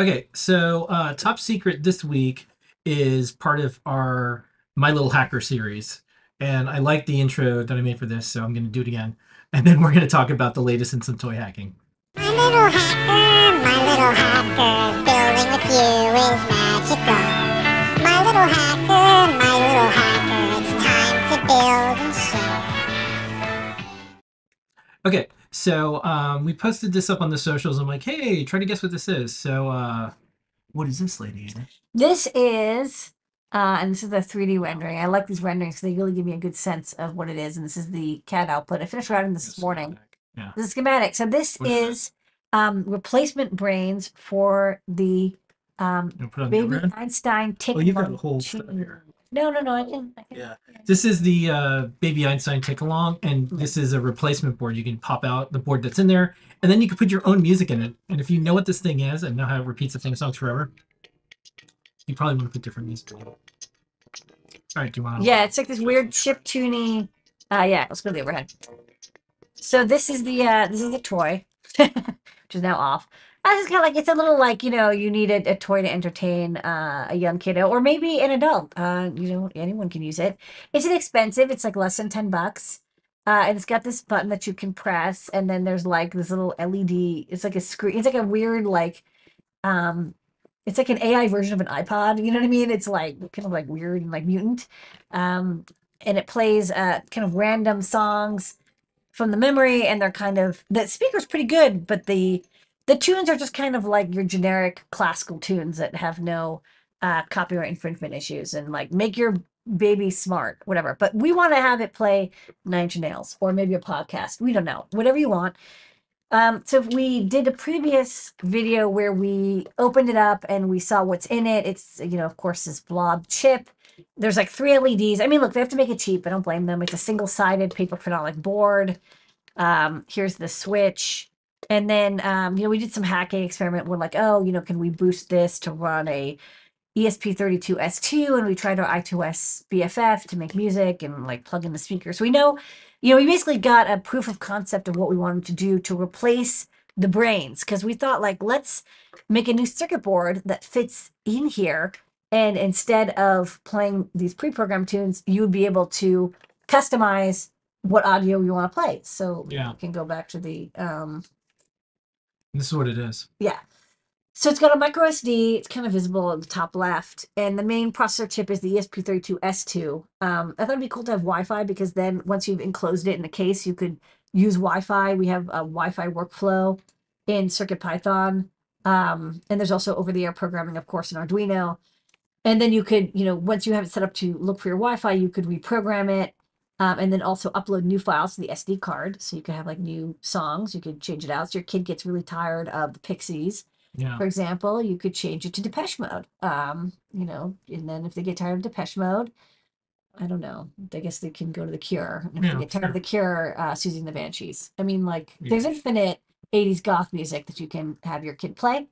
Okay, so uh, top secret this week is part of our My Little Hacker series, and I like the intro that I made for this, so I'm going to do it again, and then we're going to talk about the latest in some toy hacking. My little hacker, my little hacker, building with you is magical. My little hacker, my little hacker, it's time to build and share. Okay, so um, we posted this up on the socials. I'm like, hey, try to guess what this is. So, uh, what is this, lady? This is, uh, and this is the 3D rendering. I like these renderings because they really give me a good sense of what it is. And this is the CAD output. I finished writing this this morning. Yeah. The schematic. So this What is is um, replacement brains for the um, You wanna put it on the baby? Einstein tick. Oh, you've got a whole stuff here. No, no, no. I can. I can Yeah. This is the uh, Baby Einstein take Along, and this is a replacement board. You can pop out the board that's in there, and then you can put your own music in it. And if you know what this thing is and know how it repeats the same songs forever, you probably want to put different music in it. All right, do you want to? Yeah, it's like this weird chip tuning. Uh, yeah, let's go to the overhead. So this is the uh, this is the toy, which is now off. This is kind of like it's a little like you know you need a, a toy to entertain uh, a young kiddo or maybe an adult. Uh, you know anyone can use it. It's inexpensive. It's like less than ten bucks. Uh, and it's got this button that you can press, and then there's like this little LED. It's like a screen. It's like a weird like, um, it's like an AI version of an iPod. You know what I mean? It's like kind of like weird and like mutant. Um, and it plays uh kind of random songs from the memory, and they're kind of the speaker's pretty good, but the the tunes are just kind of like your generic classical tunes that have no uh, copyright infringement issues and like make your baby smart, whatever. But we want to have it play Nine Inch Nails or maybe a podcast. We don't know, whatever you want. Um, so we did a previous video where we opened it up and we saw what's in it. It's you know, of course, this blob chip. There's like three LEDs. I mean, look, they have to make it cheap. I don't blame them. It's a single-sided paper phenolic board. Um, here's the switch. And then, um, you know, we did some hacking experiment. We're like, oh, you know, can we boost this to run a ESP32S2? And we tried our I2S BFF to make music and like plug in the speaker. So we know, you know, we basically got a proof of concept of what we wanted to do to replace the brains because we thought like let's make a new circuit board that fits in here and instead of playing these pre-programmed tunes you would be able to customize what audio you want to play so Yeah. we can go back to the um This is what it is. yeah. So it's got a micro SD. It's kind of visible at the top left, and the main processor chip is the E ESP32S2. Um, I thought it'd be cool to have Wi-Fi because then once you've enclosed it in the case, you could use Wi-Fi. We have a Wi-Fi workflow in CircuitPython, um, and there's also over-the-air programming, of course, in Arduino. And then you could, you know, once you have it set up to look for your Wi-Fi, you could reprogram it, um, and then also upload new files to the SD card. So you could have like new songs. You could change it out. So your kid gets really tired of the Pixies Yeah. for example, you could change it to Depeche Mode. Um, you know, and then if they get tired of Depeche Mode, I don't know. I guess they can go to the Cure. And if Yeah, they get tired of the Cure, uh, Siouxsie and the Banshees. I mean, like, Yeah. there's infinite 80s goth music that you can have your kid play.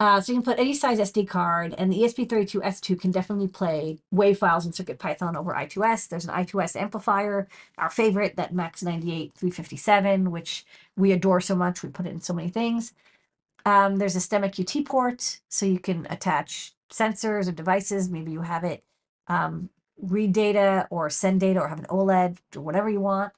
Uh, so you can put any size SD card, and the E ESP32S2 can definitely play WAV files in CircuitPython over I2S. There's an I2S amplifier, our favorite, that Max 98 357, which we adore so much. We put it in so many things. Um, there's a STEMMA QT port, so you can attach sensors or devices. Maybe you have it um, read data or send data or have an OLED or whatever you want.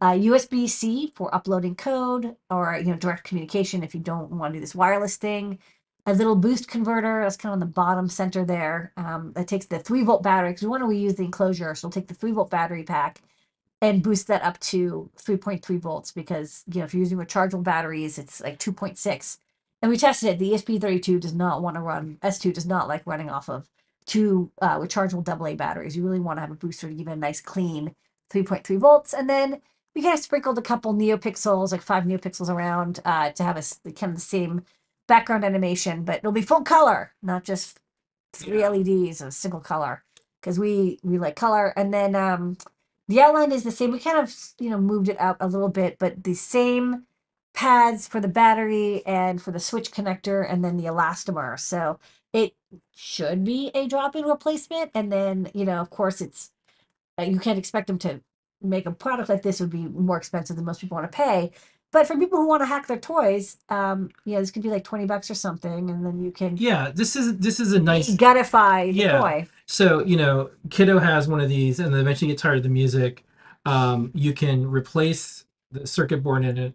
Uh, USB C for uploading code or you know direct communication if you don't want to do this wireless thing. A little boost converter that's kind of on the bottom center there. Um, that takes the three volt battery because we want to reuse the enclosure, so we'll take the three volt battery pack and boost that up to 3.3 volts because you know if you're using rechargeable batteries, it's like 2.6 and we tested it. The E ESP32 does not want to run, S2 does not like running off of two uh, rechargeable AA batteries. You really want to have a booster to give it a nice clean 3.3 volts. And then we kind of sprinkled a couple neopixels, like five neopixels around uh, to have a kind of the same background animation, but it'll be full color, not just three Yeah. LEDs, a single color, because we we like color. And then um, the outline is the same. We kind of you know moved it out a little bit, but the same pads for the battery and for the switch connector and then the elastomer. So it should be a drop-in replacement. And then, you know, of course it's uh, you can't expect them to make a product like this would be more expensive than most people want to pay. But for people who want to hack their toys, um, yeah, this could be like twenty bucks or something, and then you can Yeah, this is this is a nice gutify the Yeah. toy. So, you know, Kiddo has one of these and then eventually get tired of the music. Um, you can replace the circuit board in it,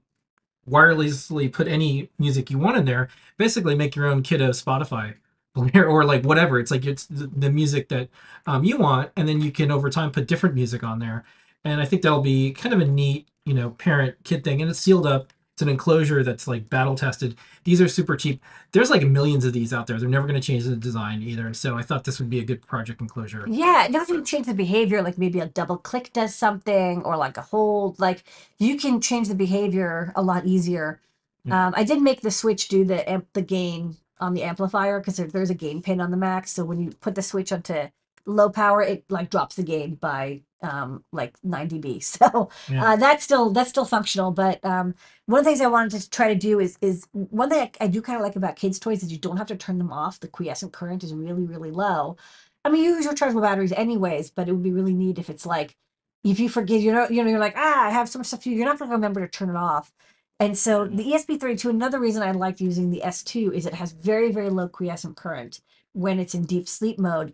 wirelessly put any music you want in there, basically make your own Kiddo Spotify player or like whatever. It's like it's the, the music that um, you want, and then you can over time put different music on there. And I think that'll be kind of a neat, you know, parent kid thing. And it's sealed up. It's an enclosure that's like battle tested. These are super cheap. There's like millions of these out there. They're never going to change the design either. And so I thought this would be a good project enclosure. Yeah, it doesn't change the behavior. Like maybe a double click does something, or like a hold. Like you can change the behavior a lot easier. Yeah. Um, I did make the switch do the amp, the gain on the amplifier because there, there's a gain pin on the Mac. So when you put the switch onto low power, it like drops the gain by um like 9 dB. So Yeah. uh, that's still that's still functional. But um, one of the things I wanted to try to do is is one thing I, I do kind of like about kids' toys is you don't have to turn them off. The quiescent current is really really low. I mean, you use your rechargeable batteries anyways, but it would be really neat if it's like if you forget, you know, you know, you're like, ah, I have so much stuff to do. You're not going to remember to turn it off. And so the E ESP32, another reason I liked using the S2 is it has very, very low quiescent current when it's in deep sleep mode.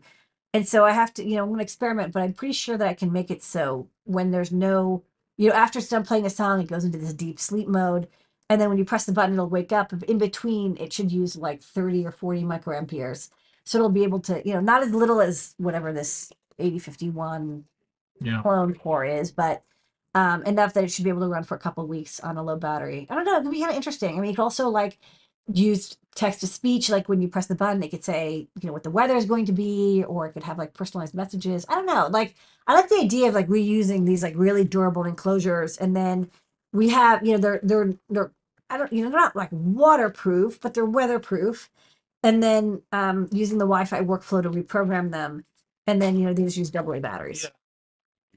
And so I have to, you know, I'm going to experiment, but I'm pretty sure that I can make it so when there's no, you know, after it's done playing a song, it goes into this deep sleep mode. And then when you press the button, it'll wake up. In between, it should use like 30 or 40 microamperes. So it'll be able to, you know, not as little as whatever this 8051 Yeah. clone core is, but um, enough that it should be able to run for a couple weeks on a low battery. I don't know. It could be kind of interesting. I mean, you could also like use text to speech, like when you press the button, it could say, you know, what the weather is going to be, or it could have like personalized messages. I don't know. Like, I like the idea of like reusing these like really durable enclosures, and then we have, you know, they're they're they're I don't, you know, they're not like waterproof, but they're weatherproof. And then um, using the Wi-Fi workflow to reprogram them, and then you know these use double A batteries.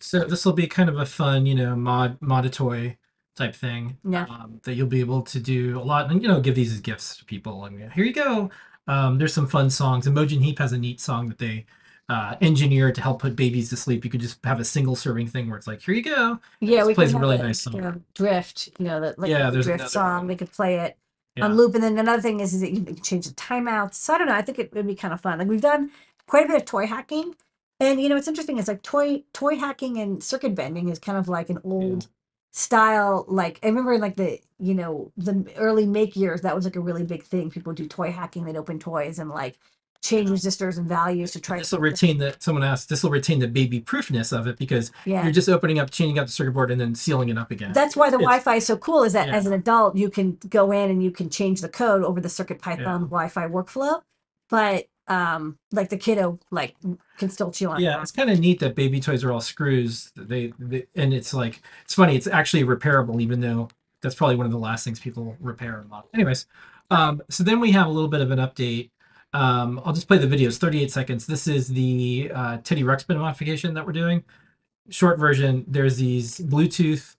So this will be kind of a fun, you know, mod modatoy type thing. Yeah. Um, that you'll be able to do a lot and you know, give these as gifts to people. And here you go. Um, there's some fun songs. Imogen Heap has a neat song that they uh, engineered to help put babies to sleep. You could just have a single serving thing where it's like, here you go. Yeah, we plays a really it, nice song. you know, drift, you know, that like Yeah, the drift song. one. They could play it Yeah. on loop, and then another thing is, is that you can change the timeouts. So I don't know. I think it would be kind of fun. Like we've done quite a bit of toy hacking, and you know, it's interesting. It's like toy toy hacking and circuit bending is kind of like an old style. Like I remember in like the you know the early make years, that was like a really big thing. People do toy hacking. They'd open toys and like change resistors and values to try. This to will retain the someone asked, this will retain the baby proofness of it because Yeah. you're just opening up, changing out the circuit board and then sealing it up again. That's why the It's- Wi-Fi is so cool. Is that Yeah. as an adult you can go in and you can change the code over the Circuit Python Wi-Fi workflow, but um, like the kiddo like can still chew on. it. Yeah, it's kind of neat that baby toys are all screws. They, they and it's like it's funny. It's actually repairable, even though that's probably one of the last things people repair a lot. Anyways, um, so then we have a little bit of an update. Um, I'll just play the videos, 38 seconds. This is the uh, Teddy Ruxpin modification that we're doing. Short version. There's these Bluetooth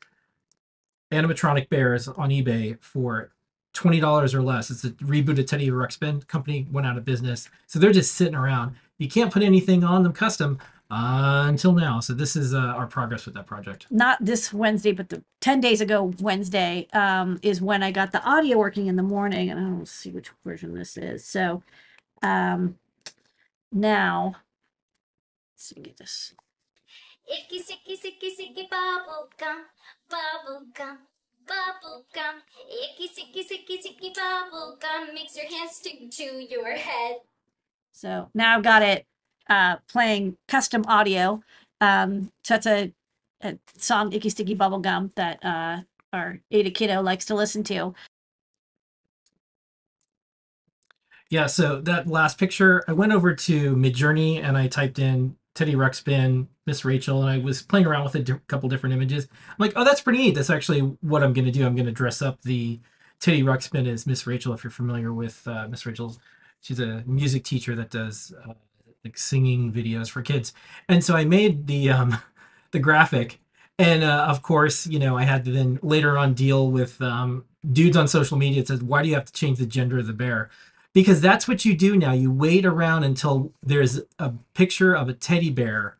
animatronic bears on eBay for twenty dollars or less. It's a rebooted Teddy Ruxpin company went out of business, so they're just sitting around. You can't put anything on them custom uh, until now. So this is uh, our progress with that project. not this Wednesday, but the 10 days ago Wednesday um, is when I got the audio working in the morning. And I don't see which version this is. So um, now, let's see, get this. Icky, sicky, sicky, sicky, bubble gum, bubble gum, bubble gum. Icky, sicky, sicky, sicky, bubble gum makes your hands stick to your head. So now I've got it uh, playing custom audio. Um, so that's a, a song, Icky Sticky Bubble Gum, that uh, our Ada Kiddo likes to listen to. Yeah, so that last picture, I went over to Midjourney and I typed in Teddy Ruxpin, Miss Rachel, and I was playing around with a di- couple different images. I'm like, oh, that's pretty neat. That's actually what I'm going to do. I'm going to dress up the Teddy Ruxpin as Miss Rachel. If you're familiar with uh, Miss Rachel, she's a music teacher that does uh, like singing videos for kids. And so I made the um, the graphic, and uh, of course, you know, I had to then later on deal with um, dudes on social media that said, why do you have to change the gender of the bear? Because that's what you do now. You wait around until there's a picture of a teddy bear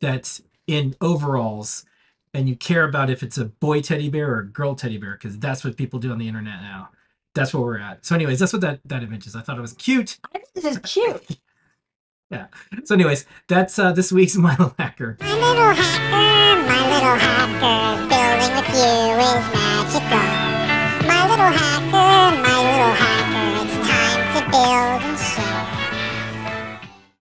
that's in overalls and you care about if it's a boy teddy bear or a girl teddy bear because that's what people do on the internet now. That's where we're at. So, anyways, that's what that that image is. I thought it was cute. I think this is cute. Yeah. So, anyways, that's uh, this week's My Little Hacker. My little hacker, my little hacker, building with you is magical.